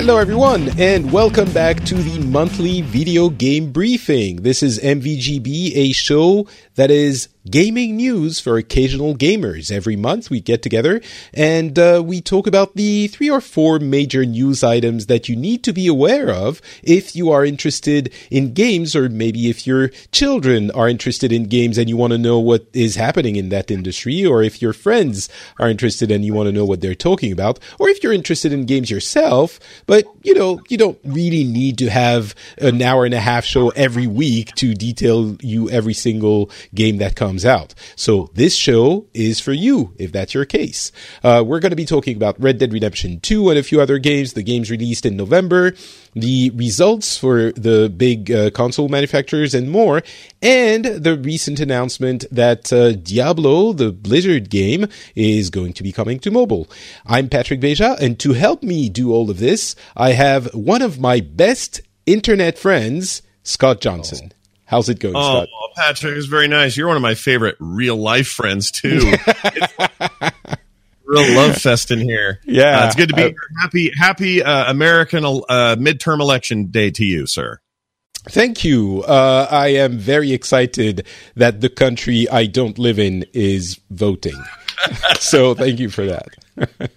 Hello, everyone, and welcome back to the monthly video game briefing. This is MVGB, a show that is gaming news for occasional gamers. Every month we get together and uh, we talk about the three or four major news items that you need to be aware of if you are interested in games, or maybe if your children are interested in games and you want to know what is happening in that industry, or if your friends are interested and you want to know what they're talking about, or if you're interested in games yourself, but you know, you don't really need to have an hour and a half show every week to detail you every single game that comes out. So this show is for you if that's your case. Uh, we're going to be talking about Red Dead Redemption 2 and a few other games, the games released in November, the results for the big uh, console manufacturers and more, and the recent announcement that uh, Diablo, the Blizzard game, is going to be coming to mobile. I'm Patrick Beja, and to help me do all of this, I have one of my best internet friends, Scott Johnson. How's it going, oh, Scott? Patrick, it's very nice. You're one of my favorite real life friends too. real love fest in here. Yeah, uh, it's good to be here. Happy, happy uh, American uh, midterm election day to you, sir. Thank you. Uh, I am very excited that the country I don't live in is voting. so thank you for that.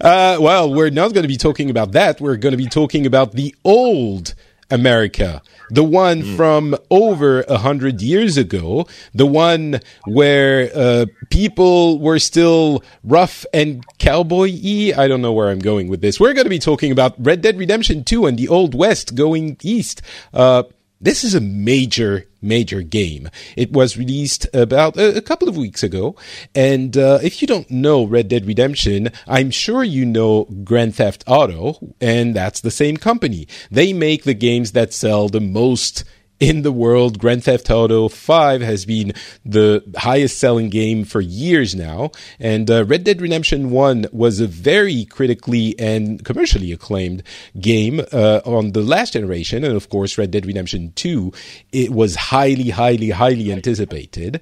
uh, well, we're not going to be talking about that. We're going to be talking about the old America, the one mm. from over a hundred years ago, the one where uh, people were still rough and cowboy-y. I don't know where I'm going with this. We're going to be talking about Red Dead Redemption 2 and the Old West going east. Uh, this is a major, major game. It was released about a, couple of weeks ago. And uh, if you don't know Red Dead Redemption, I'm sure you know Grand Theft Auto, and that's the same company. They make the games that sell the most in the world. Grand Theft Auto 5 has been the highest selling game for years now. And uh, Red Dead Redemption 1 was a very critically and commercially acclaimed game uh, on the last generation. And of course, Red Dead Redemption 2, it was highly, highly, highly anticipated.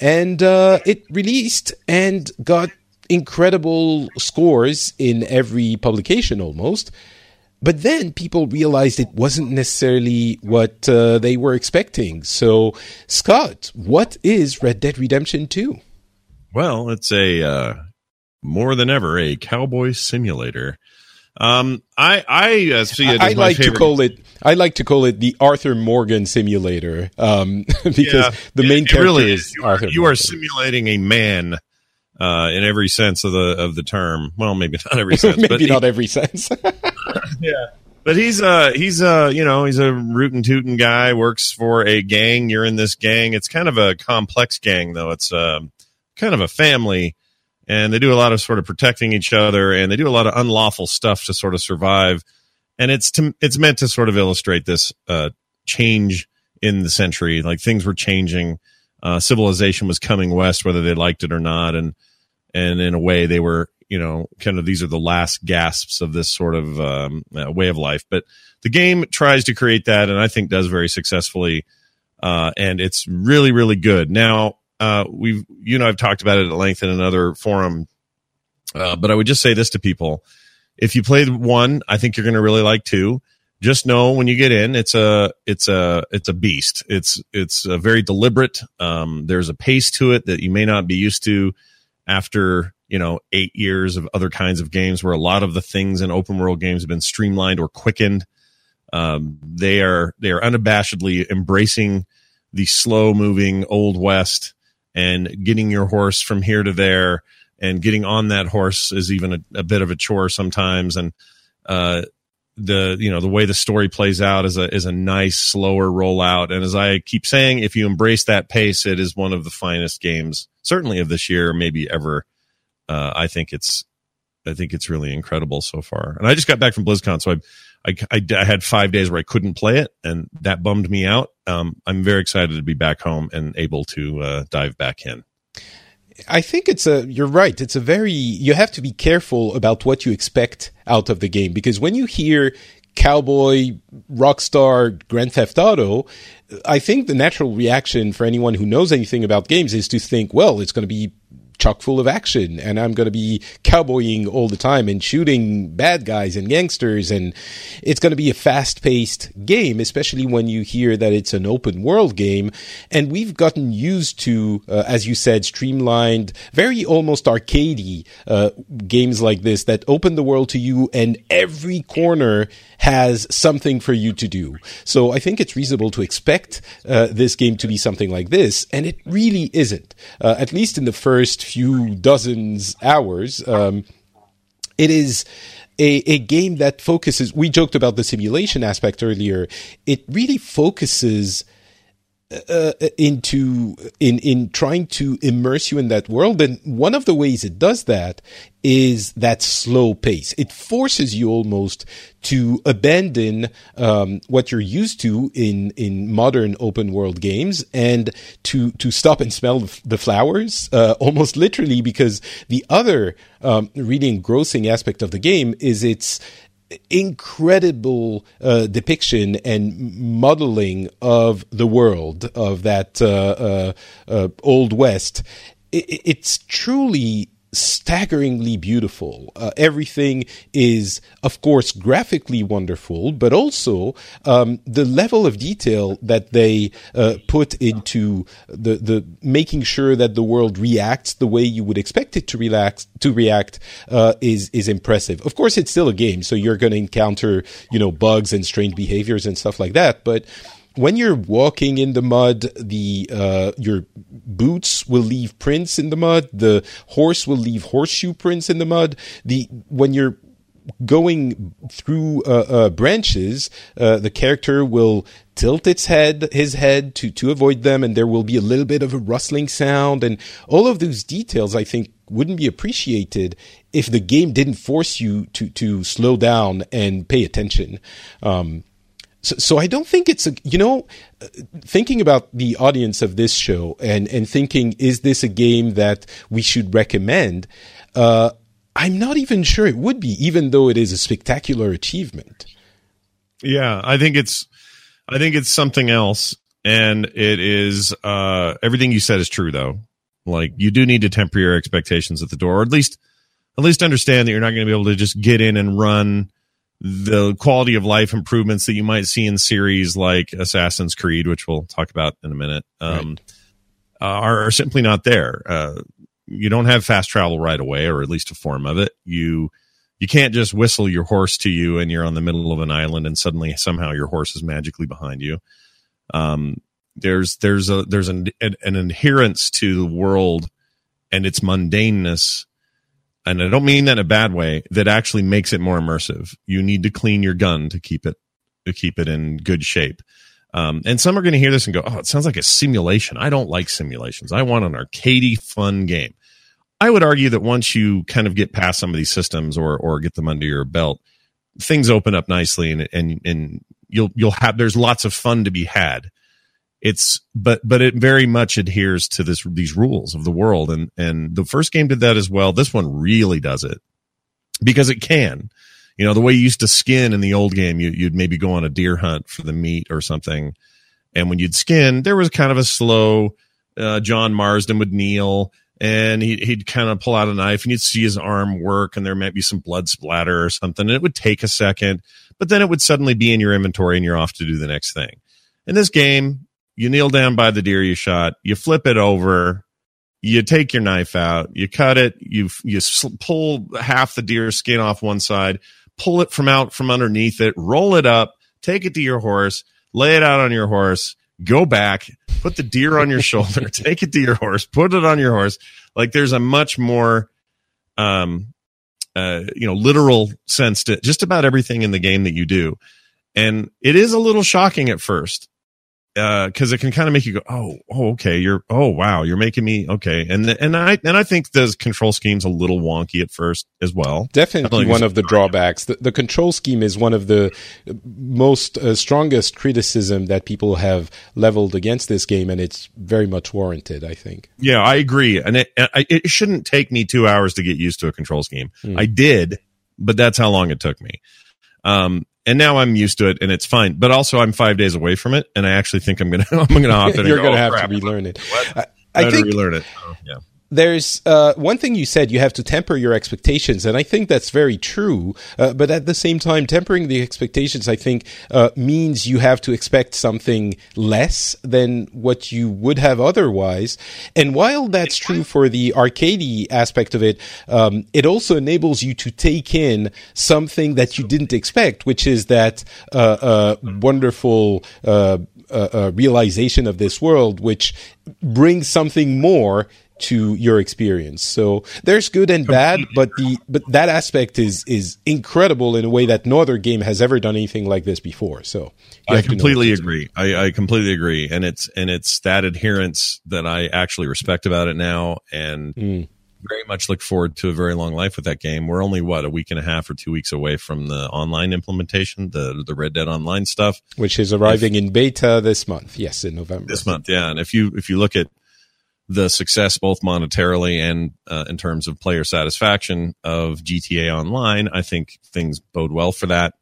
And uh, it released and got incredible scores in every publication almost. But then people realized it wasn't necessarily what uh, they were expecting. So, Scott, what is Red Dead Redemption 2? Well, it's a uh, more than ever a cowboy simulator. Um, I I uh, see it. I like favorite. to call it. I like to call it the Arthur Morgan simulator, um, because yeah, the main it, character it really is. You, Arthur. Are, you are simulating a man uh, in every sense of the of the term. Well, maybe not every sense, maybe but not he, every sense. yeah. But he's uh he's uh you know he's a rootin' tootin' guy works for a gang. You're in this gang. It's kind of a complex gang though. It's uh, kind of a family, and they do a lot of sort of protecting each other, and they do a lot of unlawful stuff to sort of survive. And it's to, it's meant to sort of illustrate this uh, change in the century. Like things were changing, uh, civilization was coming west, whether they liked it or not, and and in a way they were you know kind of these are the last gasps of this sort of um, uh, way of life. But the game tries to create that and i think does very successfully uh, and it's really really good. Now uh, we've you know i've talked about it at length in another forum uh, but i would just say this to people. If you play one i think you're going to really like two. Just know when you get in it's a it's a it's a beast. It's it's a very deliberate um, there's a pace to it that you may not be used to after you know eight years of other kinds of games where a lot of the things in open world games have been streamlined or quickened. Um, they are they are unabashedly embracing the slow moving old west and getting your horse from here to there. And getting on that horse is even a, a bit of a chore sometimes. And uh, the you know the way the story plays out is a is a nice slower rollout. And as i keep saying if you embrace that pace it is one of the finest games certainly of this year maybe ever. Uh, i think it's i think it's really incredible so far. And i just got back from blizzcon so I, I i, I had five days where i couldn't play it and that bummed me out. Um, i'm very excited to be back home and able to uh, dive back in I think it's a, you're right. It's a very, you have to be careful about what you expect out of the game because when you hear cowboy, rockstar, Grand Theft Auto, I think the natural reaction for anyone who knows anything about games is to think, well, it's going to be chock full of action and I'm going to be cowboying all the time and shooting bad guys and gangsters. And it's going to be a fast paced game, especially when you hear that it's an open world game. And we've gotten used to, uh, as you said, streamlined, very almost arcadey uh, games like this that open the world to you and every corner has something for you to do. So I think it's reasonable to expect uh, this game to be something like this, and it really isn't. Uh, at least in the first few dozens hours, um, it is. A, a, game that focuses, we joked about the simulation aspect earlier. It really focuses uh, into in in trying to immerse you in that world. And one of the ways it does that is that slow pace. It forces you almost to abandon um, what you're used to in in modern open world games and to to stop and smell the flowers uh, almost literally because the other um, really engrossing aspect of the game is its incredible uh, depiction and modeling of the world of that uh, uh, uh old west. It, it's truly staggeringly beautiful. Uh, everything is, of course, graphically wonderful, but also um, the level of detail that they uh, put into the the making sure that the world reacts the way you would expect it to relax to react uh, is is impressive. Of course, it's still a game, so you're going to encounter you know bugs and strange behaviors and stuff like that, but when you're walking in the mud, the uh, your boots will leave prints in the mud. The horse will leave horseshoe prints in the mud. The when you're going through uh, uh, branches, uh, the character will tilt its head, his head to to avoid them, and there will be a little bit of a rustling sound, and all of those details. I think wouldn't be appreciated if the game didn't force you to to slow down and pay attention. Um, so, so I don't think it's a, you know, thinking about the audience of this show and, and thinking, is this a game that we should recommend? Uh, I'm not even sure it would be, even though it is a spectacular achievement. Yeah, I think it's, I think it's something else. And it is, uh, everything you said is true though. Like you do need to temper your expectations at the door, or at least, at least understand that you're not going to be able to just get in and run the quality of life improvements that you might see in series like Assassin's Creed, which we'll talk about in a minute, um, right. uh, are, are, simply not there. Uh, you don't have fast travel right away, or at least a form of it. You you can't just whistle your horse to you and you're on the middle of an island and suddenly somehow your horse is magically behind you. Um, there's there's a there's an an adherence to the world and its mundaneness and I don't mean that in a bad way, that actually makes it more immersive. You need to clean your gun to keep it to keep it in good shape. Um, and some are going to hear this and go, "Oh, it sounds like a simulation." I don't like simulations. I want an arcadey, fun game. I would argue that once you kind of get past some of these systems or or get them under your belt, things open up nicely, and and and you'll you'll have there's lots of fun to be had it's but but it very much adheres to this these rules of the world. And and the first game did that as well. This one really does it because it can. You know the way you used to skin in the old game you, you'd maybe go on a deer hunt for the meat or something. And when you'd skin there was kind of a slow uh, John Marston would kneel and he, he'd kind of pull out a knife and you'd see his arm work and there might be some blood splatter or something. And it would take a second but then it would suddenly be in your inventory and you're off to do the next thing. In this game you kneel down by the deer you shot, you flip it over, you take your knife out, you cut it, you you pull half the deer skin off one side, pull it from out from underneath it, roll it up, take it to your horse, lay it out on your horse, go back, put the deer on your shoulder, take it to your horse, put it on your horse. Like there's a much more um uh you know literal sense to just about everything in the game that you do. And it is a little shocking at first because uh, it can kind of make you go, oh, oh, okay, you're, oh, wow, you're making me okay, and and I and I think the control scheme's a little wonky at first as well. Definitely one of the drawbacks. The, the, control scheme is one of the most uh, strongest criticism that people have leveled against this game, and it's very much warranted. I think. Yeah, I agree, and it it shouldn't take me two hours to get used to a control scheme. Mm. I did, but that's how long it took me. Um, and now I'm used to it and it's fine. But also, I'm five days away from it, and I actually think I'm gonna I'm gonna hop in. You're gonna oh, have crap. to relearn it. I, I think relearn it. Oh, yeah. There's uh, one thing you said you have to temper your expectations, and I think that's very true. Uh, but at the same time, tempering the expectations, I think, uh, means you have to expect something less than what you would have otherwise. And while that's true for the arcadey aspect of it, um, it also enables you to take in something that you didn't expect, which is that uh, uh, wonderful. Uh, uh, realization of this world, which brings something more to your experience. So there's good and bad, but the but that aspect is is incredible in a way that no other game has ever done anything like this before. So I completely agree. I, I completely agree, and it's and it's that adherence that I actually respect about it now, and. Mm. Very much look forward to a very long life with that game. We're only what a week and a half or two weeks away from the online implementation, the the Red Dead Online stuff, which is arriving if, in beta this month. Yes, in November. This month, yeah. And if you if you look at the success both monetarily and uh, in terms of player satisfaction of GTA Online, I think things bode well for that.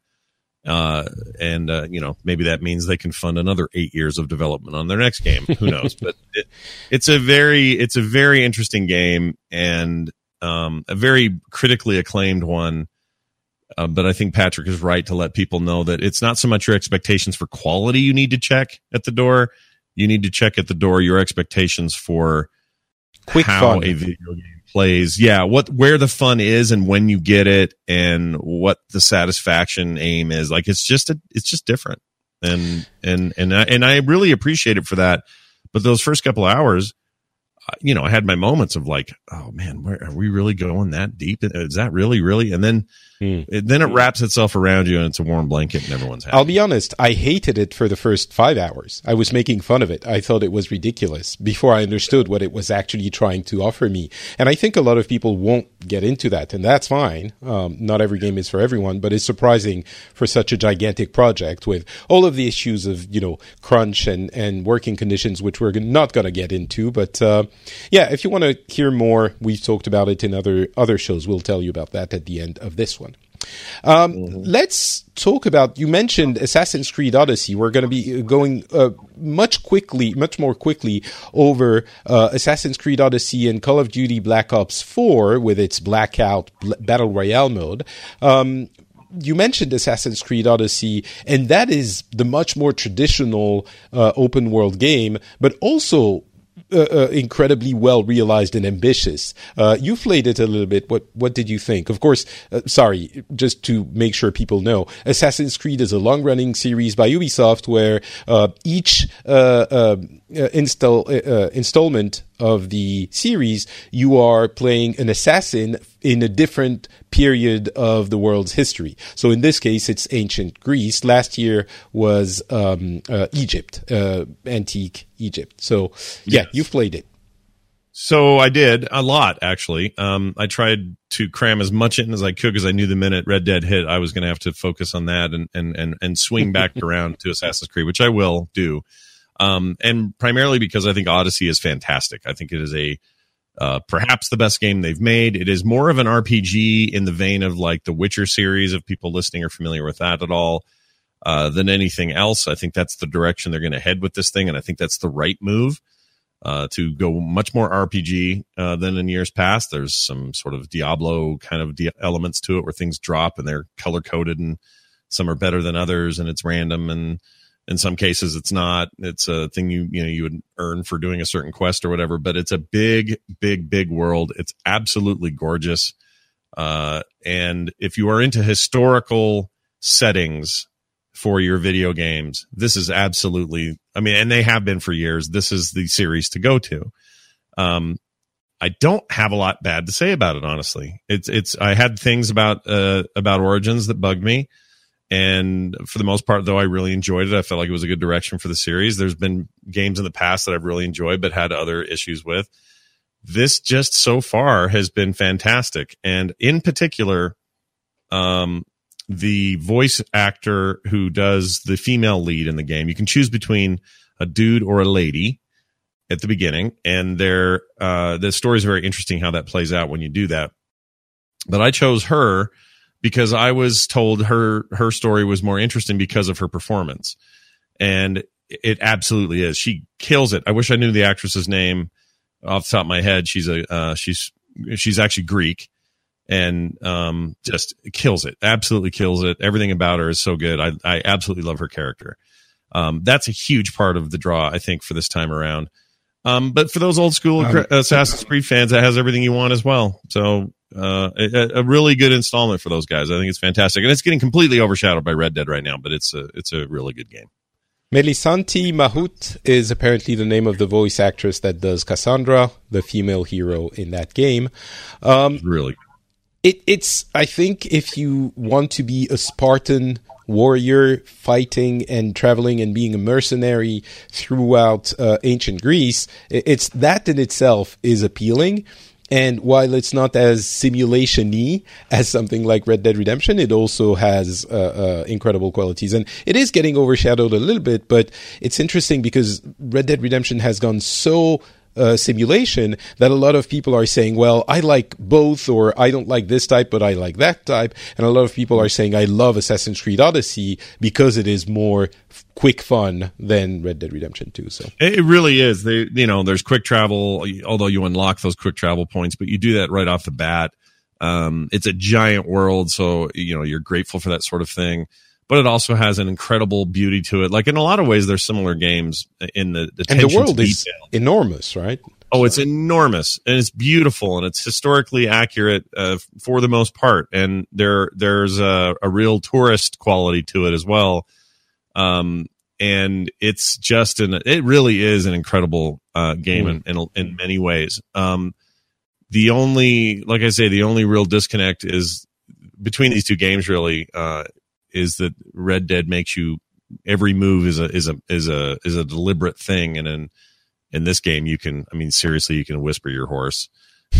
Uh, and uh, you know maybe that means they can fund another eight years of development on their next game. Who knows? but it, it's a very it's a very interesting game and um, a very critically acclaimed one. Uh, but I think Patrick is right to let people know that it's not so much your expectations for quality you need to check at the door you need to check at the door your expectations for quick how fun. a video game plays. Yeah, what where the fun is and when you get it and what the satisfaction aim is. Like it's just a, it's just different. And and and I, and I really appreciate it for that. But those first couple hours, uh, you know, I had my moments of like, oh man, where are we really going that deep? Is that really, really? And then, hmm. it, then it wraps itself around you and it's a warm blanket and everyone's happy. I'll be honest, I hated it for the first five hours. I was making fun of it. I thought it was ridiculous before I understood what it was actually trying to offer me. And I think a lot of people won't get into that, and that's fine. Um, not every game is for everyone, but it's surprising for such a gigantic project with all of the issues of, you know, crunch and, and working conditions, which we're not going to get into, but, uh, yeah, if you want to hear more, we've talked about it in other other shows. We'll tell you about that at the end of this one. Um, mm-hmm. Let's talk about. You mentioned Assassin's Creed Odyssey. We're going to be going uh, much quickly, much more quickly over uh, Assassin's Creed Odyssey and Call of Duty Black Ops 4 with its Blackout bl- Battle Royale mode. Um, you mentioned Assassin's Creed Odyssey, and that is the much more traditional uh, open world game, but also uh, uh, incredibly well realized and ambitious. Uh, you played it a little bit. What what did you think? Of course, uh, sorry, just to make sure people know, Assassin's Creed is a long running series by Ubisoft where uh, each uh, install installment of the series, you are playing an assassin in a different period of the world's history. So in this case, it's ancient Greece. Last year was um, uh, Egypt, uh, antique Egypt. So yeah, yes. you've played it. So I did a lot actually. Um, I tried to cram as much in as I could because I knew the minute Red Dead hit, I was going to have to focus on that and and and and swing back around to Assassin's Creed, which I will do. Um, and primarily because I think Odyssey is fantastic. I think it is a uh, perhaps the best game they've made. It is more of an RPG in the vein of like the Witcher series. If people listening are familiar with that at all, uh, than anything else, I think that's the direction they're going to head with this thing, and I think that's the right move. Uh, to go much more RPG uh, than in years past. There's some sort of Diablo kind of de- elements to it where things drop and they're color coded and some are better than others and it's random and in some cases it's not it's a thing you you know you would earn for doing a certain quest or whatever but it's a big big big world it's absolutely gorgeous uh, and if you are into historical settings for your video games this is absolutely i mean and they have been for years this is the series to go to um I don't have a lot bad to say about it, honestly. It's it's I had things about uh about Origins that bugged me. And for the most part, though, I really enjoyed it. I felt like it was a good direction for the series. There's been games in the past that I've really enjoyed, but had other issues with. This just so far has been fantastic. And in particular, um, the voice actor who does the female lead in the game, you can choose between a dude or a lady at the beginning. And there, uh, the story is very interesting how that plays out when you do that. But I chose her because I was told her her story was more interesting because of her performance, and it absolutely is. She kills it. I wish I knew the actress's name. off the top of my head, she's a uh, she's she's actually Greek, and um, just kills it. Absolutely kills it. Everything about her is so good. I I absolutely love her character. Um, that's a huge part of the draw, I think, for this time around. Um, but for those old school um, Assassin's Creed fans, that has everything you want as well. So uh, a, a, really good installment for those guys. I think it's fantastic, and it's getting completely overshadowed by Red Dead right now. But it's a it's a really good game. Melissanthi Mahut is apparently the name of the voice actress that does Cassandra, the female hero in that game. Um, really, it, it's I think if you want to be a Spartan warrior fighting and traveling and being a mercenary throughout uh, ancient Greece, it's that in itself is appealing. And while it's not as simulation-y as something like Red Dead Redemption, it also has uh, uh, incredible qualities. And it is getting overshadowed a little bit, but it's interesting because Red Dead Redemption has gone so uh, simulation that a lot of people are saying, well, I like both, or I don't like this type, but I like that type. And a lot of people are saying, I love Assassin's Creed Odyssey because it is more f- quick fun than Red Dead Redemption 2. So it really is. They, you know, there's quick travel, although you unlock those quick travel points, but you do that right off the bat. Um, it's a giant world, so you know you're grateful for that sort of thing but it also has an incredible beauty to it. Like in a lot of ways, they're similar games in the the and the world is enormous, right? Oh, it's enormous and it's beautiful and it's historically accurate uh, for the most part. And there there's a, a, real tourist quality to it as well. Um, and it's just an it really is an incredible uh, game mm. in, in, in many ways. Um, the only like I say, the only real disconnect is between these two games. Really, uh, is that Red Dead makes you every move is a is a is a is a deliberate thing, and in in this game you can I mean seriously you can whisper your horse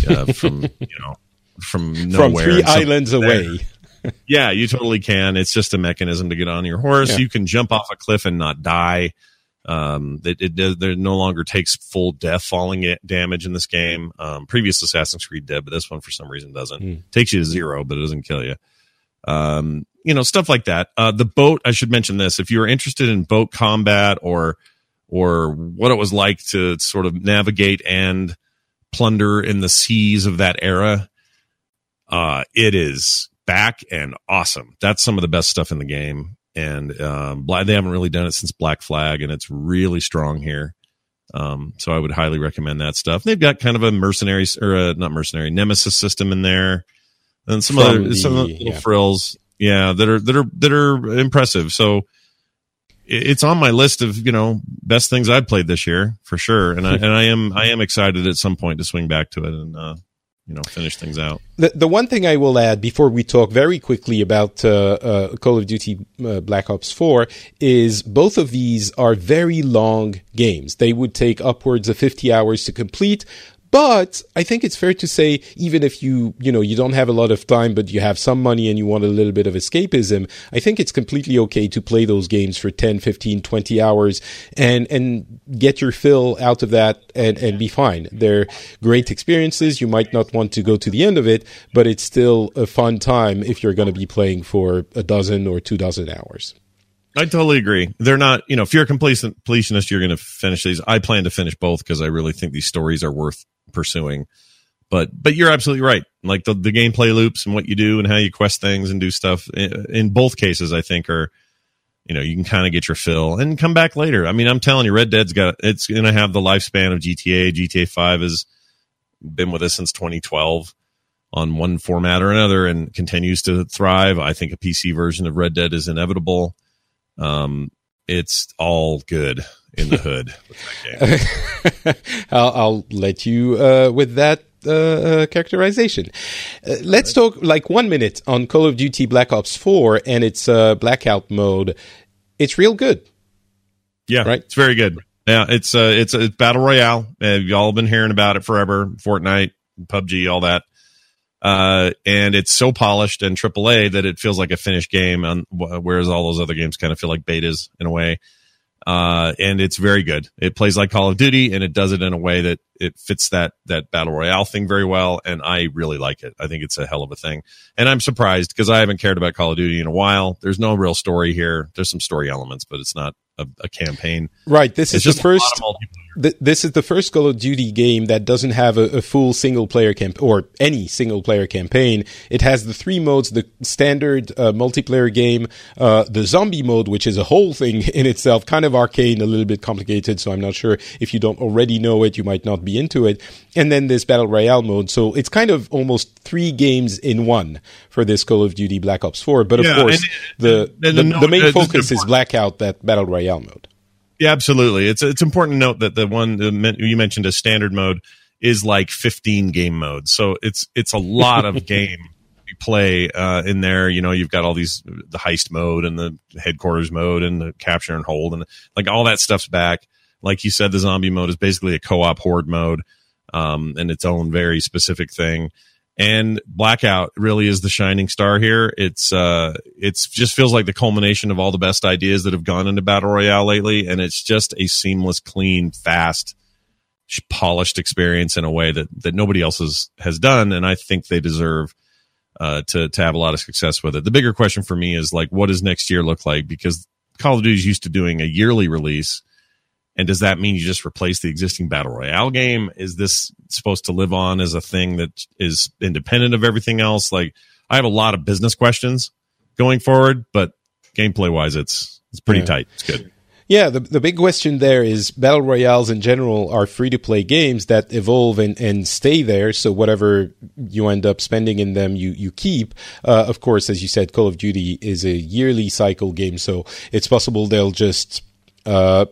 uh, from you know from nowhere from three islands away. yeah, you totally can. It's just a mechanism to get on your horse. Yeah. You can jump off a cliff and not die. Um, it, it, it no longer takes full death falling it, damage in this game. Um, previous Assassin's Creed did, but this one for some reason doesn't. Mm. Takes you to zero, but it doesn't kill you. Um, you know, stuff like that. Uh, the boat, I should mention this. If you're interested in boat combat or, or what it was like to sort of navigate and plunder in the seas of that era, uh, it is back and awesome. That's some of the best stuff in the game. And, um, they haven't really done it since Black Flag and it's really strong here. Um, so I would highly recommend that stuff. They've got kind of a mercenary or a, not mercenary nemesis system in there and some From other the, some little yeah. frills yeah that are that are that are impressive. So it's on my list of you know best things i've played this year for sure. And i and i am i am excited at some point to swing back to it and uh you know finish things out. The the one thing i will add before we talk very quickly about uh, uh, call of duty uh, black ops 4 is both of these are very long games. They would take upwards of 50 hours to complete but I think it's fair to say, even if you, you know, you don't have a lot of time, but you have some money and you want a little bit of escapism, I think it's completely okay to play those games for 10, 15, 20 hours and, and get your fill out of that and, and be fine. They're great experiences. You might not want to go to the end of it, but it's still a fun time if you're going to be playing for a dozen or two dozen hours. I totally agree. They're not, you know, if you're a completionist, you're going to finish these. I plan to finish both because I really think these stories are worth pursuing. But but you're absolutely right. Like the, the gameplay loops and what you do and how you quest things and do stuff in, in both cases, I think are you know you can kind of get your fill and come back later. I mean, I'm telling you, Red Dead's got it's going to have the lifespan of GTA. GTA Five has been with us since 2012 on one format or another and continues to thrive. I think a PC version of Red Dead is inevitable. Um, it's all good in the hood. I'll, I'll, let you uh, with that uh, uh, characterization. Uh, let's talk like one minute on Call of Duty Black Ops 4 and its uh, blackout mode. It's real good. Yeah, right. It's very good. Yeah, it's uh, it's a battle royale. y'all been hearing about it forever. Fortnite, PUBG, all that. Uh, and it's so polished and AAA that it feels like a finished game. On, whereas all those other games kind of feel like betas in a way. Uh, and it's very good. It plays like Call of Duty, and it does it in a way that it fits that that battle royale thing very well. And I really like it. I think it's a hell of a thing. And I'm surprised because I haven't cared about Call of Duty in a while. There's no real story here. There's some story elements, but it's not a, a campaign. Right. This it's is the first th- this is the first Call of Duty game that doesn't have a, a full single player camp or any single player campaign. It has the three modes: the standard uh, multiplayer game, uh, the zombie mode, which is a whole thing in itself, kind of arcane, a little bit complicated. So I'm not sure if you don't already know it, you might not be into it. And then this battle royale mode. So it's kind of almost three games in one for this Call of Duty Black Ops 4. But of Yeah, course, and- the and the, the note- the main uh, focus is Blackout, that battle royale mode. Yeah, absolutely. It's it's important to note that the one you mentioned as standard mode is like 15 game modes. So it's it's a lot of game you play uh, in there. You know, you've got all these the heist mode and the headquarters mode and the capture and hold and like all that stuff's back. Like you said, the zombie mode is basically a co-op horde mode um, and its own very specific thing. And Blackout really is the shining star here. It's uh, it's just feels like the culmination of all the best ideas that have gone into battle royale lately, and it's just a seamless, clean, fast, polished experience in a way that that nobody else has has done. And I think they deserve uh, to to have a lot of success with it. The bigger question for me is like, what does next year look like? Because Call of Duty is used to doing a yearly release. And does that mean you just replace the existing battle royale game? Is this supposed to live on as a thing that is independent of everything else? Like, I have a lot of business questions going forward, but gameplay wise, it's it's pretty Yeah. tight. It's good. Yeah, the the big question there is battle royales in general are free to play games that evolve and, and stay there. So whatever you end up spending in them, you you keep. Uh, of course, as you said, Call of Duty is a yearly cycle game, so it's possible they'll just uh,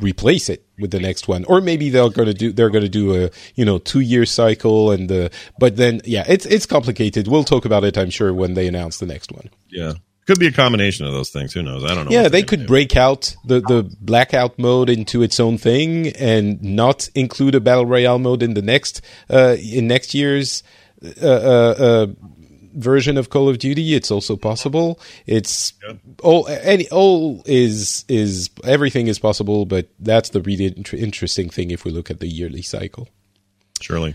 replace it with the next one, or maybe they're going to do they're going to do a you know two year cycle and the. But then yeah, it's it's complicated. We'll talk about it, I'm sure, when they announce the next one. Yeah, could be a combination of those things. Who knows? I don't know. Yeah, they could do. break out the, the blackout mode into its own thing and not include a battle royale mode in the next uh, in next year's uh, uh, uh, version of Call of Duty. It's also possible. It's all any all is is everything is possible, but that's the really int- interesting thing if we look at the yearly cycle. surely.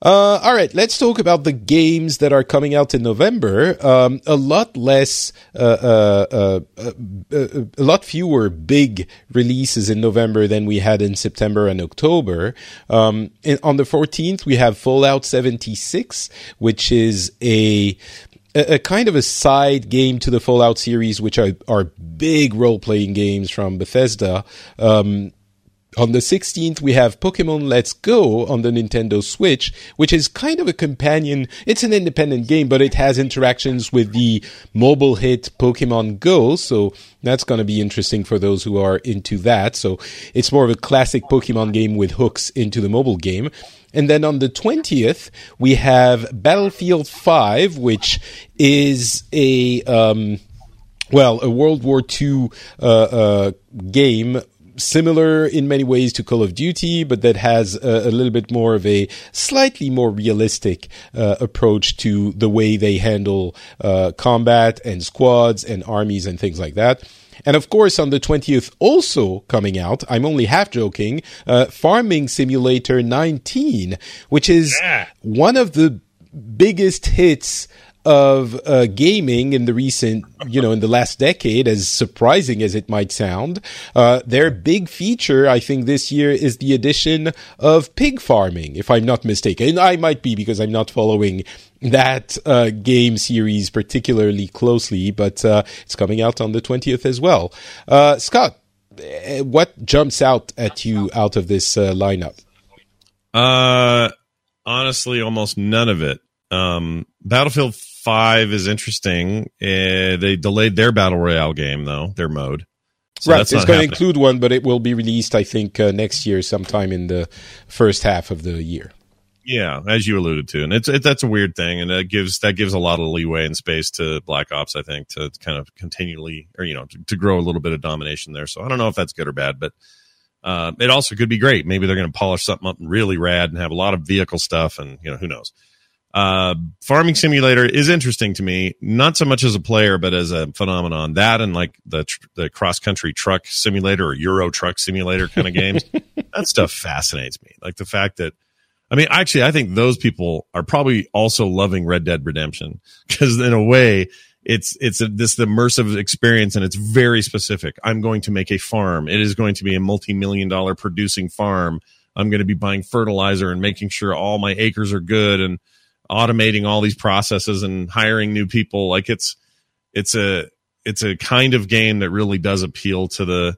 Uh, all right, let's talk about the games that are coming out in November. Um, a lot less, uh, uh, uh, uh, uh, a lot fewer big releases in November than we had in September and October. Um, and on the 14th, we have Fallout 76, which is a a, a kind of a side game to the Fallout series, which are, are big role playing games from Bethesda. Um, on the 16th, we have Pokemon Let's Go on the Nintendo Switch, which is kind of a companion. It's an independent game, but it has interactions with the mobile hit Pokemon Go. So that's going to be interesting for those who are into that. So it's more of a classic Pokemon game with hooks into the mobile game. And then on the 20th, we have Battlefield 5, which is a, um, well, a World War II uh, uh, game similar in many ways to Call of Duty, but that has a, a little bit more of a slightly more realistic uh, approach to the way they handle uh, combat and squads and armies and things like that. And of course, on the 20th, also coming out, I'm only half joking, uh, Farming Simulator 19, which is one of the biggest hits of uh, gaming in the recent, you know, in the last decade, as surprising as it might sound. Uh, their big feature, I think, this year is the addition of pig farming, if I'm not mistaken. And I might be because I'm not following that uh, game series particularly closely, but uh, it's coming out on the 20th as well. Uh, Scott, eh, what jumps out at you out of this uh, lineup? Uh, honestly, almost none of it. Um, Battlefield Five is interesting. Uh, they delayed their battle royale game though, their mode. So right, it's going to include one, but it will be released, I think, uh, next year, sometime in the first half of the year. Yeah, as you alluded to, and it's it, that's a weird thing, and that gives that gives a lot of leeway and space to Black Ops, I think, to kind of continually or you know to, to grow a little bit of domination there. So I don't know if that's good or bad, but uh, it also could be great. Maybe they're going to polish something up really rad and have a lot of vehicle stuff, and you know who knows. Uh, Farming Simulator is interesting to me, not so much as a player, but as a phenomenon. That and like the tr- the cross country truck simulator or Euro truck simulator kind of games. that stuff fascinates me. Like the fact that I mean, actually, I think those people are probably also loving Red Dead Redemption because, in a way, it's it's a, this immersive experience and it's very specific. I'm going to make a farm. It is going to be a multi-million dollar producing farm. I'm going to be buying fertilizer and making sure all my acres are good and automating all these processes and hiring new people. Like it's it's a it's a kind of game that really does appeal to the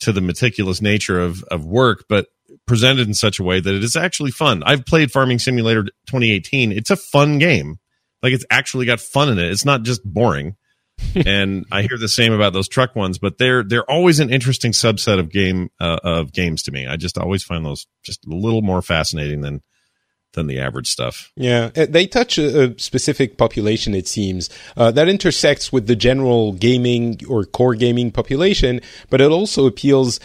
to the meticulous nature of of work, but presented in such a way that it is actually fun. I've played Farming Simulator 2018. It's a fun game. Like it's actually got fun in it. It's not just boring. and I hear the same about those truck ones, but they're they're always an interesting subset of game uh, of games to me. I just always find those just a little more fascinating than than the average stuff. Yeah, uh, they touch a, a specific population, it seems, uh, that intersects with the general gaming or core gaming population, but it also appeals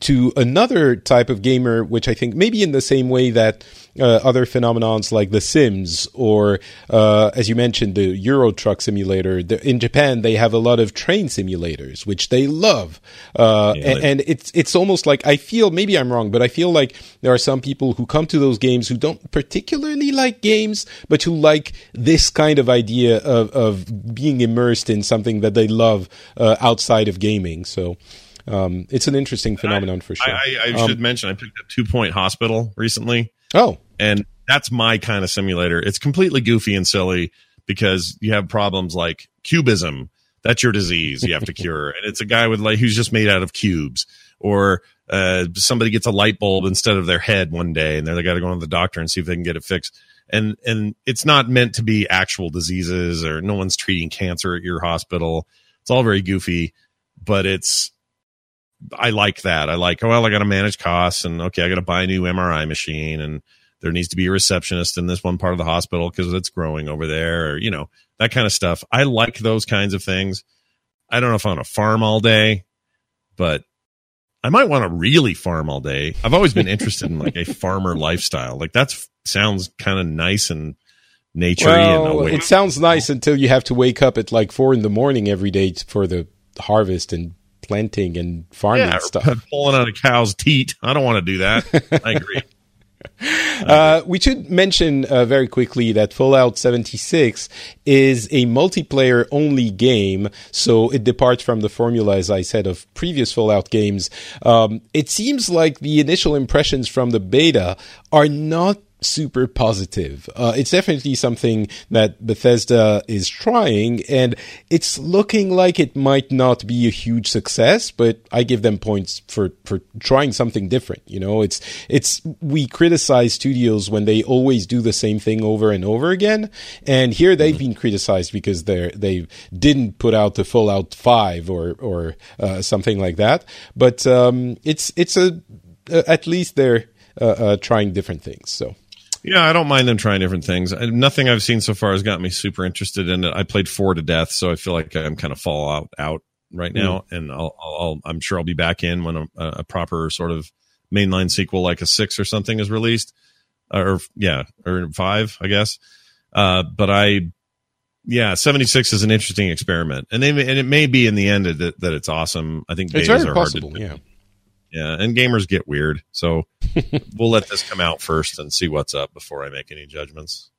to another type of gamer, which I think maybe in the same way that uh, other phenomenons like The Sims or, uh, as you mentioned, the Euro Truck Simulator. The, in Japan, they have a lot of train simulators, which they love. Uh, yeah, and, and, it's it's almost like I feel maybe I'm wrong, but I feel like there are some people who come to those games who don't particularly like games, but who like this kind of idea of of being immersed in something that they love uh, outside of gaming. So um, it's an interesting phenomenon I, for sure. I, I, I um, should mention I picked up Two Point Hospital recently. Oh, and that's my kind of simulator. It's completely goofy and silly because you have problems like cubism. That's your disease you have to cure, and it's a guy with like who's just made out of cubes, or uh, somebody gets a light bulb instead of their head one day, and they got to go to the doctor and see if they can get it fixed. And and it's not meant to be actual diseases, or no one's treating cancer at your hospital. It's all very goofy, but it's I like that. I like, oh, well, I got to manage costs and okay, I got to buy a new MRI machine and there needs to be a receptionist in this one part of the hospital because it's growing over there or, you know, that kind of stuff. I like those kinds of things. I don't know if I want to farm all day, but I might want to really farm all day. I've always been interested in like a farmer lifestyle. Like that sounds kind of nice and naturey. Well, it sounds nice oh. until you have to wake up at like four in the morning every day for the harvest and planting and farming yeah, stuff. Pulling out a cow's teat. I don't want to do that. I agree. Uh, we should mention uh, very quickly that Fallout 76 is a multiplayer only game, so it departs from the formula, as I said, of previous Fallout games. Um, it seems like the initial impressions from the beta are not super positive. Uh, it's definitely something that Bethesda is trying, and it's looking like it might not be a huge success. But I give them points for for trying something different. You know, it's it's we criticize studios when they always do the same thing over and over again, and here they've been criticized because they they didn't put out the Fallout Five or or uh, something like that. But um, it's it's a uh, at least they're uh, uh, trying different things. So. Yeah, I don't mind them trying different things. Nothing I've seen so far has got me super interested in it. I played four to death, so I feel like I'm kind of fall out out right now, mm. and I'll, I'll, i am sure I'll be back in when a, a, proper sort of mainline sequel like a six or something is released, or yeah, or five, I guess. Uh, but I, yeah, 76 is an interesting experiment, and they and it may be in the end that, that it's awesome. I think it's very possible. yeah. Yeah, and gamers get weird. So we'll let this come out first and see what's up before I make any judgments.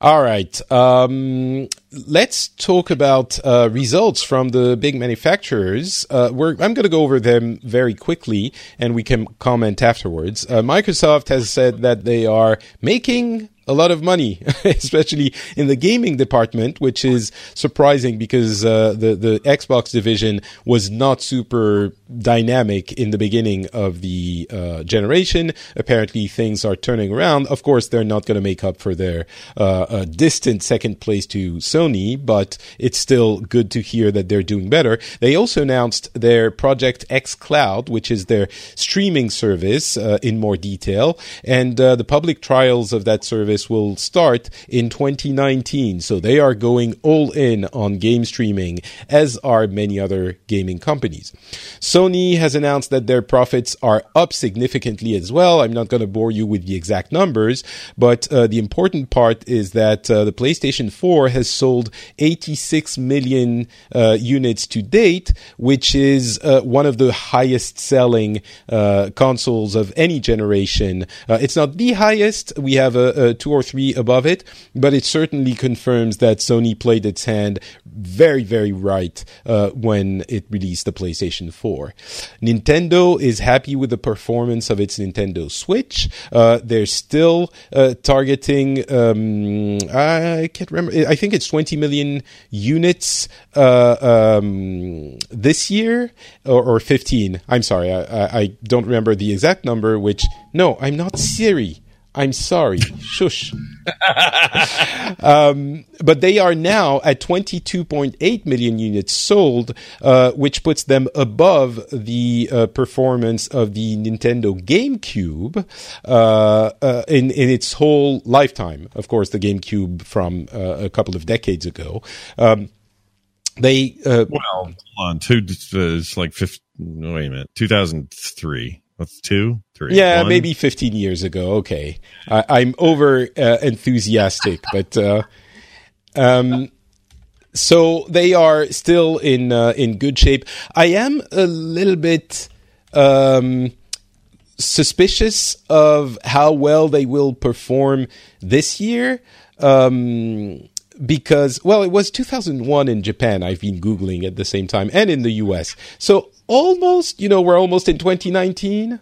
All right. Um, let's talk about uh, results from the big manufacturers. Uh, I'm going to go over them very quickly, and we can comment afterwards. Uh, Microsoft has said that they are making a lot of money, especially in the gaming department, which is surprising because uh, the the Xbox division was not super dynamic in the beginning of the uh, generation. Apparently, things are turning around. Of course, they're not going to make up for their uh, distant second place to Sony, but it's still good to hear that they're doing better. They also announced their Project xCloud, which is their streaming service, uh, in more detail, and uh, the public trials of that service will start in 2019. So they are going all in on game streaming, as are many other gaming companies. Sony has announced that their profits are up significantly as well. I'm not going to bore you with the exact numbers, but uh, the important part is that uh, the PlayStation 4 has sold 86 million uh, units to date, which is uh, one of the highest selling uh, consoles of any generation. Uh, it's not the highest. We have a, a two or three above it, but it certainly confirms that Sony played its hand very, very right when it released the PlayStation 4. Nintendo is happy with the performance of its Nintendo Switch. Uh, they're still uh, targeting, um, I can't remember, I think it's 20 million units uh, um, this year or, or, 15. I'm sorry, I, I don't remember the exact number, which, no, I'm not Siri. I'm sorry. Shush. um, but they are now at 22.8 million units sold, uh, which puts them above the uh, performance of the Nintendo GameCube uh, uh in in its whole lifetime. Of course, the GameCube from uh, a couple of decades ago. Um, they uh, well, hold on, two. It's like 50, wait a minute, 2003. That's two, three. Yeah, one. maybe 15 years ago. Okay. I, am over uh, enthusiastic, but, uh, um, so they are still in, uh, in good shape. I am a little bit, um, suspicious of how well they will perform this year. Um, because well it was 2001 in japan i've been googling at the same time and in the us so almost, you know, we're almost in 2019,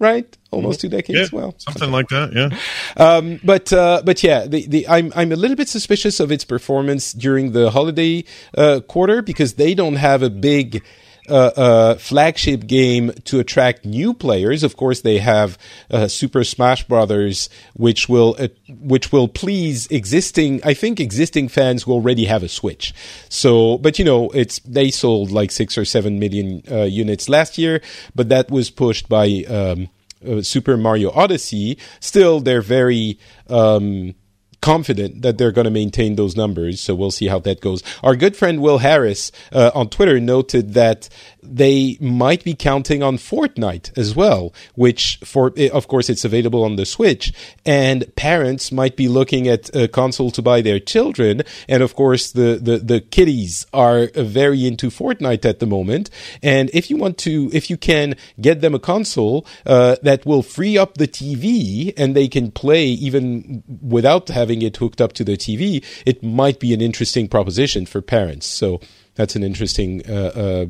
right? Almost two decades. Yeah, well, something like that. Yeah. Um, but uh, but yeah, the, the I'm I'm a little bit suspicious of its performance during the holiday uh, quarter because they don't have a big uh, flagship game to attract new players. Of course, they have uh, Super Smash Brothers, which will uh, which will please existing. I think existing fans who already have a Switch. So, but you know, it's they sold like six or seven million uh, units last year, but that was pushed by um, uh, Super Mario Odyssey. Still, they're very um, confident that they're going to maintain those numbers. So we'll see how that goes. Our good friend Will Harris uh, on Twitter noted that they might be counting on Fortnite as well, which for eh, of course it's available on the Switch, and parents might be looking at a console to buy their children, and of course the the, the kiddies are very into Fortnite at the moment, and if you want to, if you can get them a console uh, that will free up the TV and they can play even without having it hooked up to the TV, it might be an interesting proposition for parents. So that's an interesting uh, uh,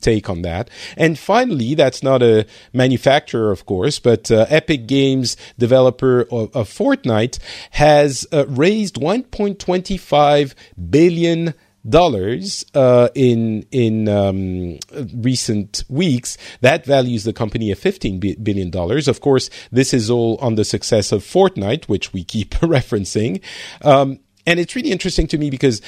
take on that. And finally, that's not a manufacturer, of course, but uh, Epic Games, developer of, of Fortnite, has uh, raised 1.25 billion dollars uh, in in um, recent weeks. That values the company at fifteen billion dollars. Of course, this is all on the success of Fortnite, which we keep referencing. Um, and it's really interesting to me because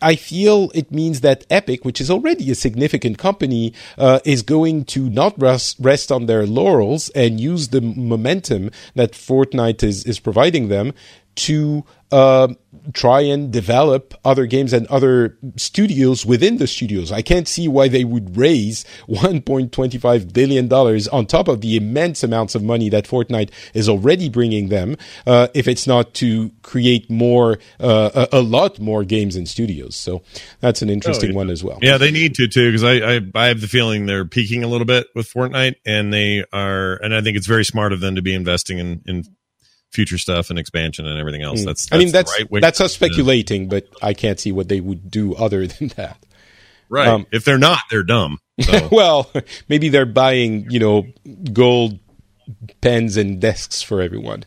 I feel it means that Epic, which is already a significant company, uh, is going to not rest, rest on their laurels and use the momentum that Fortnite is, is providing them to uh, try and develop other games and other studios within the studios. I can't see why they would raise 1.25 billion dollars on top of the immense amounts of money that Fortnite is already bringing them, uh, if it's not to create more, uh, a, a, lot more games and studios. So that's an interesting oh, yeah. one as well. Yeah, they need to too because I, I I have the feeling they're peaking a little bit with Fortnite, and they are, and I think it's very smart of them to be investing in in future stuff and expansion and everything else. Mm. That's, that's, I mean that's right that's us speculating, but I can't see what they would do other than that. Right. Um, if they're not, they're dumb. So. well, maybe they're buying you know gold pens and desks for everyone.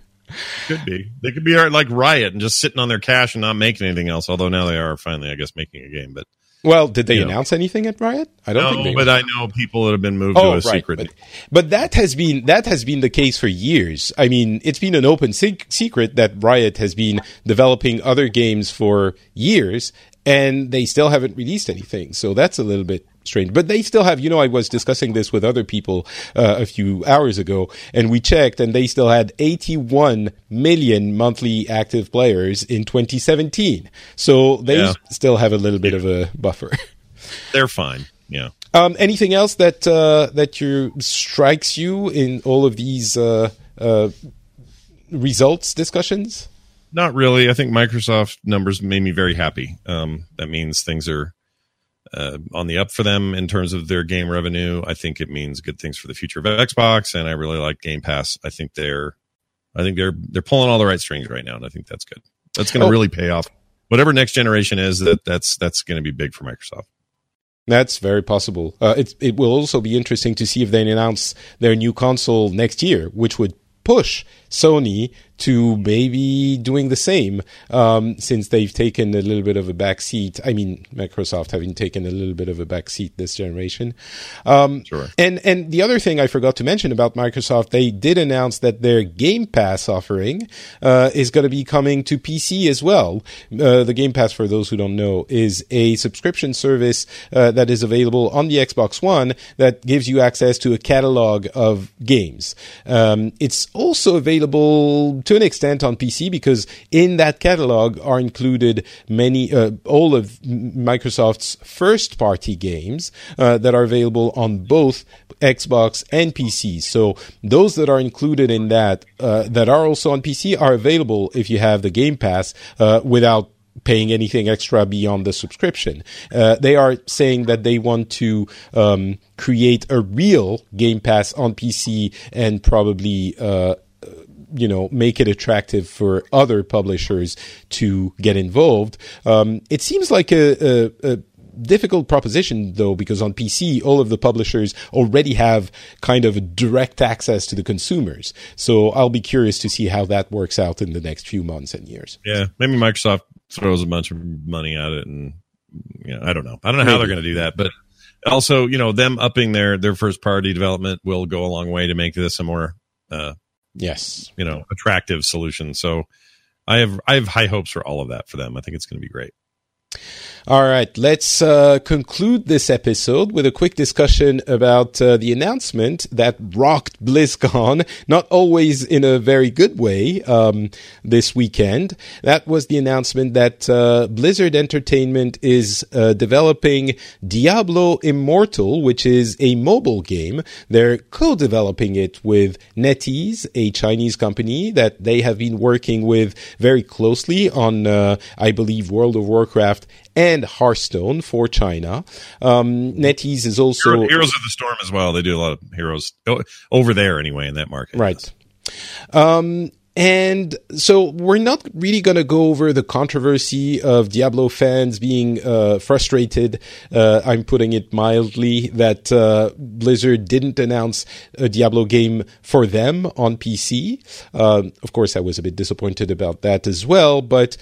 Could be. They could be like Riot and just sitting on their cash and not making anything else. Although now they are finally, I guess, making a game. But well, did they announce know. anything at Riot? I don't no, think but I know people that have been moved oh, to a right. secret. But, but, that has been that has been the case for years. I mean, it's been an open secret that Riot has been developing other games for years, and they still haven't released anything. So that's a little bit strange. But they still have, you know, I was discussing this with other people uh, a few hours ago, and we checked, and they still had 81 million monthly active players in 2017. So they yeah. still have a little bit of a buffer. They're fine. Yeah. Um, anything else that uh, that you strikes you in all of these uh, uh results discussions? Not really. I think Microsoft numbers made me very happy. Um, that means things are uh, on the up for them in terms of their game revenue. I think it means good things for the future of Xbox, and I really like Game Pass. I think they're I think they're they're pulling all the right strings right now, and I think that's good. That's going to oh. really pay off. Whatever next generation is, that that's that's going to be big for Microsoft. That's very possible. Uh, it it will also be interesting to see if they announce their new console next year, which would push Sony to maybe doing the same um, since they've taken a little bit of a back seat. I mean, Microsoft having taken a little bit of a back seat this generation. Um, sure. And and the other thing I forgot to mention about Microsoft, they did announce that their Game Pass offering uh, is going to be coming to PC as well. Uh, the Game Pass, for those who don't know, is a subscription service uh, that is available on the Xbox One that gives you access to a catalog of games. Um, it's also available to an extent on PC because in that catalog are included many, uh, all of Microsoft's first party games uh, that are available on both Xbox and PC. So those that are included in that, uh, that are also on PC are available if you have the Game Pass uh, without paying anything extra beyond the subscription. Uh, they are saying that they want to um, create a real Game Pass on PC and probably uh, you know make it attractive for other publishers to get involved. Um, it seems like a, a, a difficult proposition though because on PC all of the publishers already have kind of direct access to the consumers. So I'll be curious to see how that works out in the next few months and years. Yeah, maybe Microsoft throws a bunch of money at it and you know, I don't know. I don't know maybe. how they're going to do that, but also, you know, them upping their their first party development will go a long way to make this a more uh, yes, you know, attractive solution. So I have I have high hopes for all of that for them. I think it's going to be great. All right, let's uh, conclude this episode with a quick discussion about uh, the announcement that rocked BlizzCon, not always in a very good way, um, this weekend. That was the announcement that uh, Blizzard Entertainment is uh, developing Diablo Immortal, which is a mobile game. They're co-developing it with NetEase, a Chinese company that they have been working with very closely on, uh, I believe, World of Warcraft and Hearthstone for China. Um, NetEase is also Heroes of the Storm as well. They do a lot of heroes over there anyway in that market. Right. Um, and so we're not really going to go over the controversy of Diablo fans being uh, frustrated. Uh, I'm putting it mildly that uh, Blizzard didn't announce a Diablo game for them on PC. Um, of course, I was a bit disappointed about that as well. But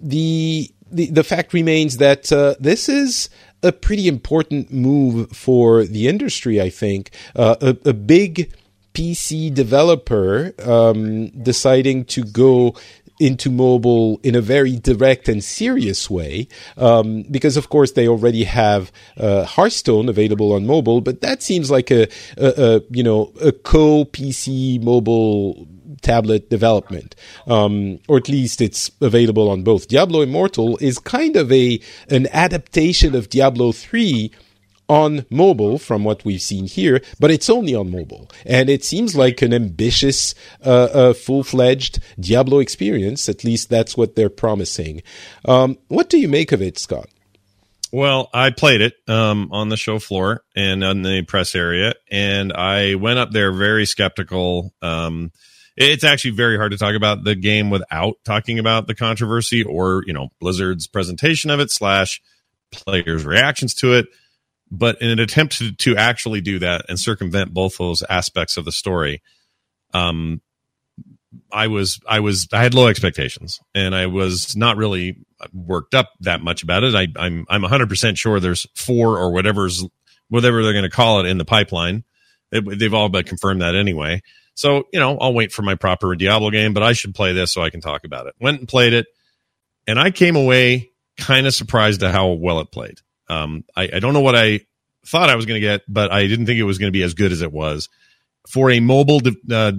the the, the fact remains that uh, this is a pretty important move for the industry, I think. Uh, a, a, big PC developer um, deciding to go into mobile in a very direct and serious way, um, because of course they already have uh, Hearthstone available on mobile, but that seems like a, a, a you know a co PC mobile tablet development, um, or at least it's available on both. Diablo Immortal is kind of a an adaptation of Diablo three on mobile from what we've seen here, but it's only on mobile. And it seems like an ambitious, uh, uh, full fledged Diablo experience. At least that's what they're promising. Um, what do you make of it, Scott? Well, I played it um, on the show floor and on the press area, and I went up there very skeptical. Um, it's actually very hard to talk about the game without talking about the controversy or you know Blizzard's presentation of it slash players' reactions to it. But in an attempt to, to actually do that and circumvent both those aspects of the story, um, I was I was I had low expectations and I was not really worked up that much about it. I, I'm I'm 100 percent sure there's four or whatever's whatever they're going to call it in the pipeline. It, they've all but confirmed that anyway. So, you know, I'll wait for my proper Diablo game, but I should play this so I can talk about it. Went and played it, and I came away kind of surprised at how well it played. Um, I, I don't know what I thought I was going to get, but I didn't think it was going to be as good as it was. For a mobile uh,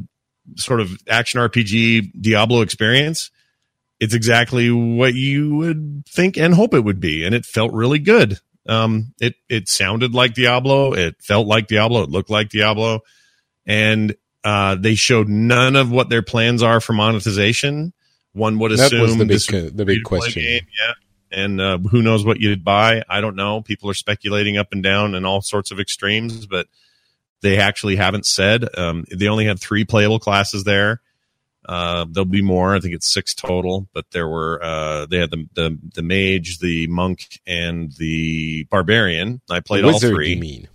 sort of action RPG Diablo experience, it's exactly what you would think and hope it would be, and it felt really good. Um, it it sounded like Diablo, it felt like Diablo, it looked like Diablo, and uh, they showed none of what their plans are for monetization. One would assume that was the big, the big question. Game, yeah. And uh, who knows what you'd buy? I don't know. People are speculating up and down and all sorts of extremes, but they actually haven't said. Um, they only had three playable classes there. Uh, there'll be more. I think it's six total, but there were uh, they had the, the the mage, the monk, and the barbarian. I played Wizard, all three. You mean?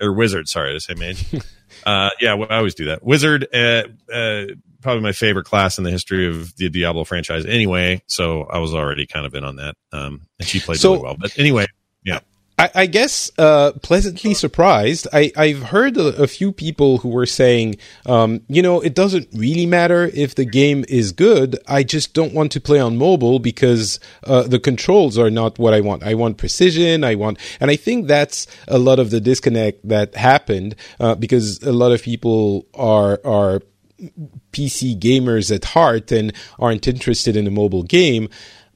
Or wizard? Sorry, I say mage? uh, yeah, well, I always do that. Wizard, uh, uh, probably my favorite class in the history of the Diablo franchise. Anyway, so I was already kind of in on that. Um, and she played So- really well. But anyway, yeah. I, I guess uh, pleasantly surprised. I, I've heard a, a few people who were saying, um, you know, it doesn't really matter if the game is good. I just don't want to play on mobile because uh, the controls are not what I want. I want precision. I want, and I think that's a lot of the disconnect that happened uh, because a lot of people are are PC gamers at heart and aren't interested in a mobile game.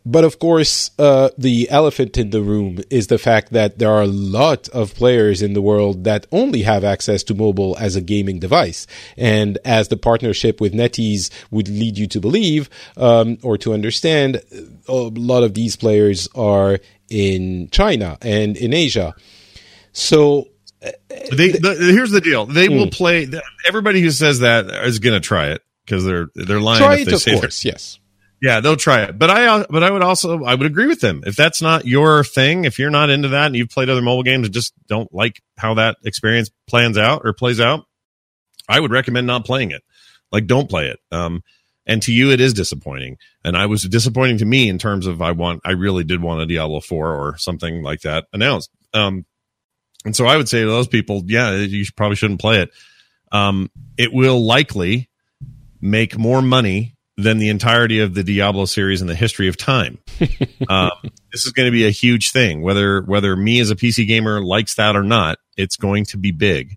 But of course, uh, the elephant in the room is the fact that there are a lot of players in the world that only have access to mobile as a gaming device. And as the partnership with NetEase would lead you to believe um, or to understand, a lot of these players are in China and in Asia. So They, the, here's the deal. They Hmm. will play. Everybody who says that is going to try it because they're they're lying. try if it, they of say they're- course, yes. Yeah, they'll try it. But I but I would also I would agree with them. If that's not your thing, if you're not into that and you've played other mobile games and just don't like how that experience plans out or plays out, I would recommend not playing it. Like don't play it. Um and to you it is disappointing. And I was disappointing to me in terms of I want I really did want a Diablo 4 or something like that announced. Um and so I would say to those people, yeah, you probably shouldn't play it. Um it will likely make more money than the entirety of the Diablo series in the history of time. um, this is going to be a huge thing. Whether whether me as a PC gamer likes that or not, it's going to be big,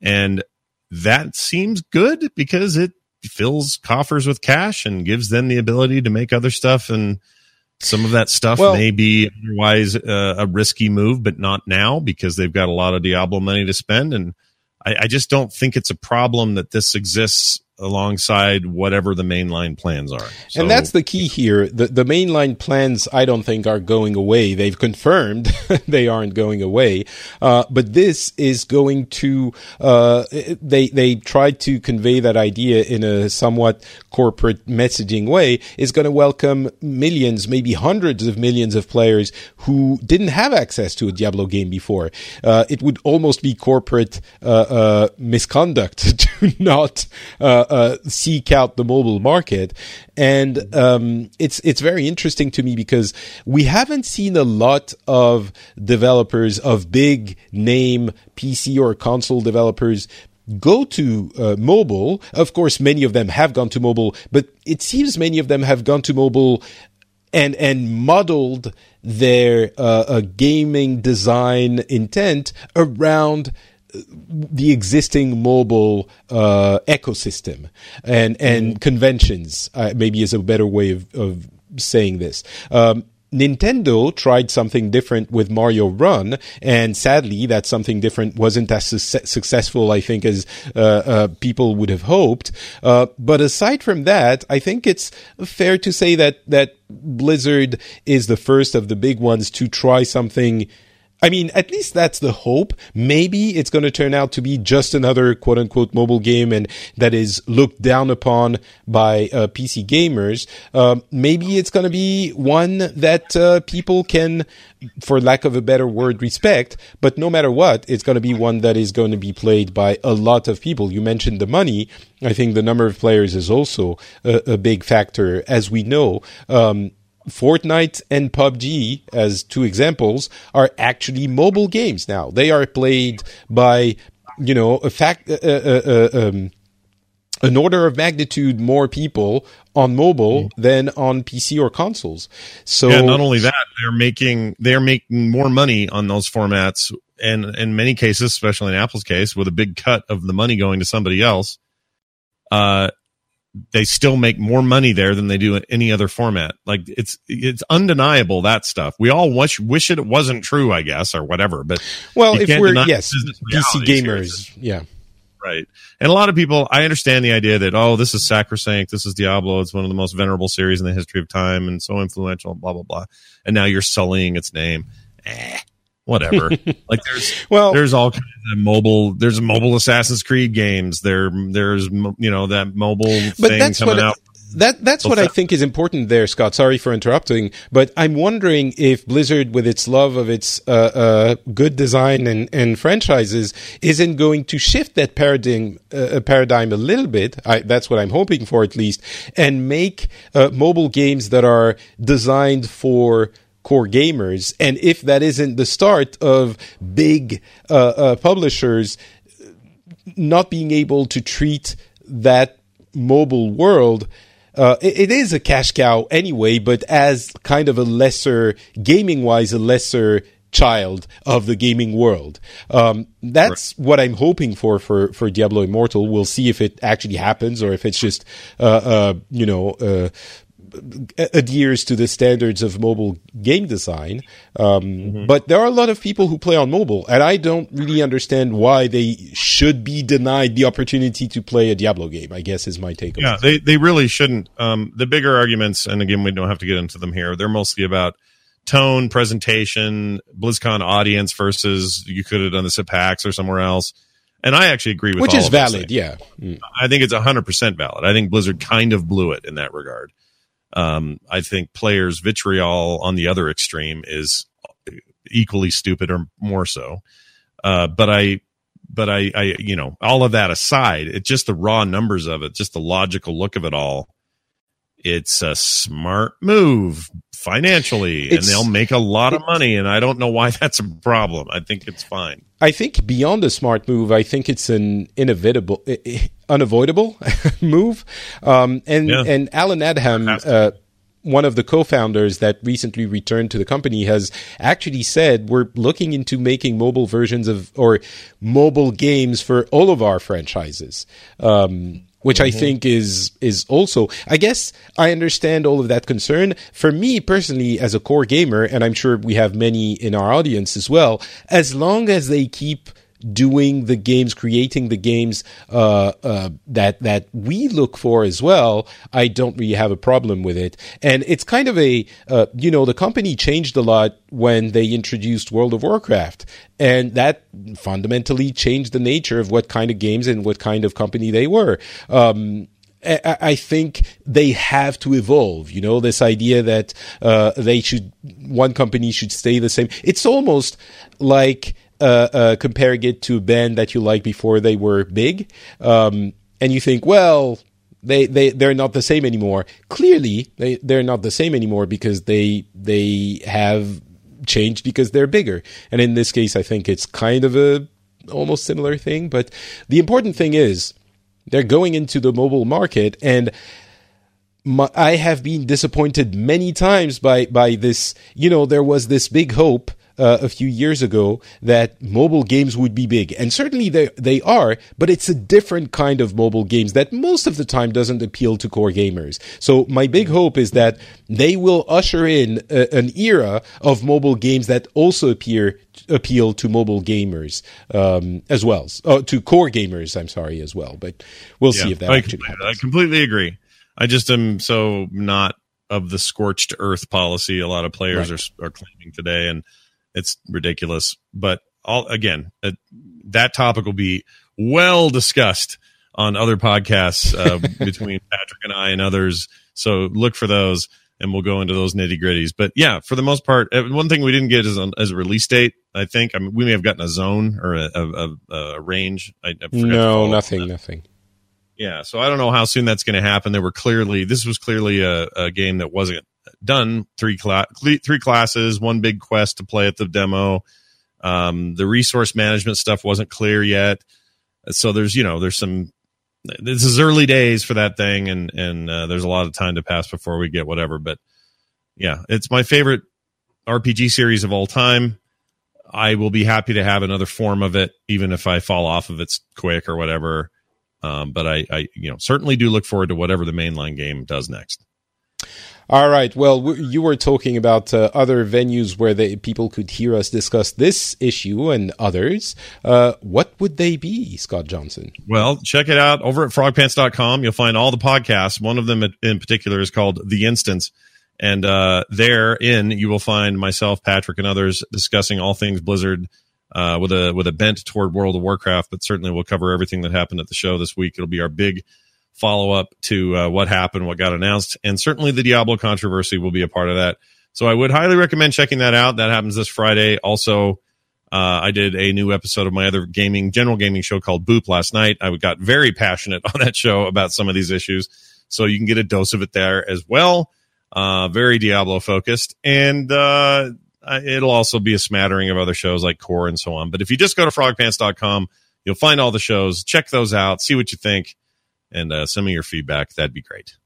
and that seems good because it fills coffers with cash and gives them the ability to make other stuff and. Some of that stuff Well- may be otherwise uh, a risky move, but not now because they've got a lot of Diablo money to spend. And I, I just don't think it's a problem that this exists alongside whatever the mainline plans are. So, and that's the key here. The the mainline plans, I don't think, are going away. They've confirmed they aren't going away. Uh, but this is going to. Uh, they they tried to convey that idea in a somewhat corporate messaging way. Is going to welcome millions, maybe hundreds of millions of players who didn't have access to a Diablo game before. Uh, it would almost be corporate uh, uh, misconduct to not uh, seek out the mobile market, and um, it's it's very interesting to me because we haven't seen a lot of developers of big name PC or console developers go to uh, mobile. Of course, many of them have gone to mobile, but it seems many of them have gone to mobile and and modeled their uh, uh, gaming design intent around the existing mobile uh, ecosystem and and conventions. Uh, maybe is a better way of, of saying this. Um, Nintendo tried something different with Mario Run, and sadly, that something different wasn't as su- successful, I think, as uh, uh, people would have hoped. Uh, but aside from that, I think it's fair to say that that Blizzard is the first of the big ones to try something. I mean, at least that's the hope. Maybe it's going to turn out to be just another quote unquote mobile game and that is looked down upon by uh, PC gamers. Um, maybe it's going to be one that uh, people can, for lack of a better word, respect. But no matter what, it's going to be one that is going to be played by a lot of people. You mentioned the money. I think the number of players is also a, a big factor. As we know, um, Fortnite and PUBG, as two examples, are actually mobile games now. They are played by, you know, a fact, uh, uh, uh, um, an order of magnitude more people on mobile than on PC or consoles. So yeah, not only that, they're making they're making more money on those formats, and in many cases, especially in Apple's case, with a big cut of the money going to somebody else. Uh, they still make more money there than they do in any other format. Like it's it's undeniable that stuff. We all wish wish it wasn't true, I guess, or whatever. But well, if we're yes, PC gamers, yeah. Right. And a lot of people, I understand the idea that, oh, this is sacrosanct. This is Diablo. It's one of the most venerable series in the history of time and so influential, blah, blah, blah. And now you're sullying its name. Eh. Whatever. like there's well, there's all kinds of mobile. There's mobile Assassin's Creed games. There, there's you know that mobile but thing that's coming what out. That that's what I think is important there, Scott. Sorry for interrupting, but I'm wondering if Blizzard, with its love of its uh, uh, good design and, and franchises, isn't going to shift that paradigm uh, paradigm a little bit. I, that's what I'm hoping for, at least, and make uh, mobile games that are designed for core gamers. And if that isn't the start of big uh, uh, publishers not being able to treat that mobile world. Uh, it, it is a cash cow anyway, but as kind of a lesser, gaming wise, a lesser child of the gaming world. Um, that's right. what I'm hoping for, for for Diablo Immortal. We'll see if it actually happens or if it's just uh, uh, you know uh, adheres to the standards of mobile game design. Um, mm-hmm. But there are a lot of people who play on mobile, and I don't really understand why they should be denied the opportunity to play a Diablo game. I guess is my take. Yeah, they they really shouldn't. Um, the bigger arguments, and again, we don't have to get into them here. They're mostly about tone, presentation, BlizzCon audience versus you could have done this at PAX or somewhere else. And I actually agree with which is valid. Yeah, mm. I think it's hundred percent valid. I think Blizzard kind of blew it in that regard. Um, I think players' vitriol on the other extreme is equally stupid or more so. Uh, but I, but I, I, you know, all of that aside, it's just the raw numbers of it, just the logical look of it all. It's a smart move financially, it's, and they'll make a lot of money. And I don't know why that's a problem. I think it's fine. I think beyond a smart move, I think it's an inevitable, unavoidable move. Um, and yeah. and Allen Adham, uh, one of the co-founders that recently returned to the company, has actually said we're looking into making mobile versions of or mobile games for all of our franchises. Um, which mm-hmm. I think is is also I guess I understand all of that concern. For me personally as a core gamer and I'm sure we have many in our audience as well, as long as they keep doing the games, creating the games uh, uh, that that we look for as well, I don't really have a problem with it. And it's kind of a uh, you know the company changed a lot when they introduced World of Warcraft, and that fundamentally changed the nature of what kind of games and what kind of company they were. Um, I think they have to evolve. You know, this idea that uh, they should one company should stay the same. It's almost like comparing it to a band that you liked before they were big, um, and you think, well, they they they're not the same anymore. Clearly, they they're not the same anymore because they they have changed because they're bigger. And in this case, I think it's kind of a almost similar thing. But the important thing is they're going into the mobile market and. My, I have been disappointed many times by by this. You know, there was this big hope uh, a few years ago that mobile games would be big, and certainly they they are, but it's a different kind of mobile games that most of the time doesn't appeal to core gamers. So my big hope is that they will usher in a, an era of mobile games that also appear appeal to mobile gamers um, as well, uh, to core gamers. I'm sorry as well, but we'll yeah, see if that I actually happens. I completely agree. I just am so not of the scorched earth policy a lot of players right. are, are claiming today, and it's ridiculous. But all again, uh, that topic will be well discussed on other podcasts uh, between Patrick and I and others. So look for those, and we'll go into those nitty gritties. But yeah, for the most part, uh, one thing we didn't get is as a release date. I think I mean we may have gotten a zone or a, a, a range. I, I no, nothing, nothing. Yeah, so I don't know how soon that's going to happen. There were clearly this was clearly a, a game that wasn't done three cla- three classes, one big quest to play at the demo. Um, the resource management stuff wasn't clear yet, so there's you know there's some. This is early days for that thing, and and uh, there's a lot of time to pass before we get whatever. But yeah, it's my favorite RPG series of all time. I will be happy to have another form of it, even if I fall off of it quick or whatever. Um, but I, I, you know, certainly do look forward to whatever the mainline game does next. All right. Well, you were talking about uh, other venues where the people could hear us discuss this issue and others. Uh, what would they be, Scott Johnson? Well, check it out over at frogpants.com. You'll find all the podcasts. One of them in particular is called The Instance. And uh, therein, you will find myself, Patrick, and others discussing all things Blizzard uh, with a with a bent toward World of Warcraft. But certainly, we'll cover everything that happened at the show this week. It'll be our big follow up to uh, what happened, what got announced, and certainly the Diablo controversy will be a part of that. So I would highly recommend checking that out. That happens this Friday. Also, uh, I did a new episode of my other gaming, general gaming show called Boop last night. I got very passionate on that show about some of these issues. So you can get a dose of it there as well. Uh, very Diablo focused. And, uh, it'll also be a smattering of other shows like Core and so on. But if you just go to frogpants.com, you'll find all the shows. Check those out. See what you think and uh, send me your feedback. That'd be great.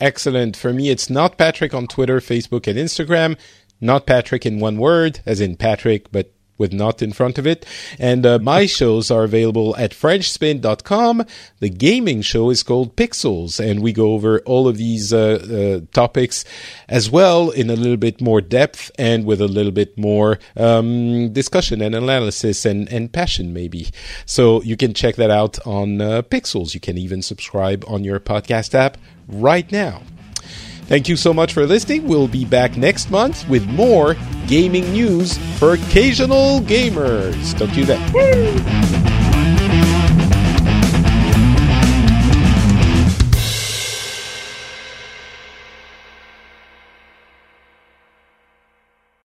Excellent. For me, it's not Patrick on Twitter, Facebook, and Instagram. Not Patrick in one word, as in Patrick, but with not in front of it. And uh, my shows are available at FrenchSpin.com. The gaming show is called Pixels, and we go over all of these uh, uh, topics as well in a little bit more depth and with a little bit more um, discussion and analysis and, and passion, maybe. So you can check that out on uh, Pixels. You can even subscribe on your podcast app right now. Thank you so much for listening. We'll be back next month with more gaming news for occasional gamers. To you then. Woo!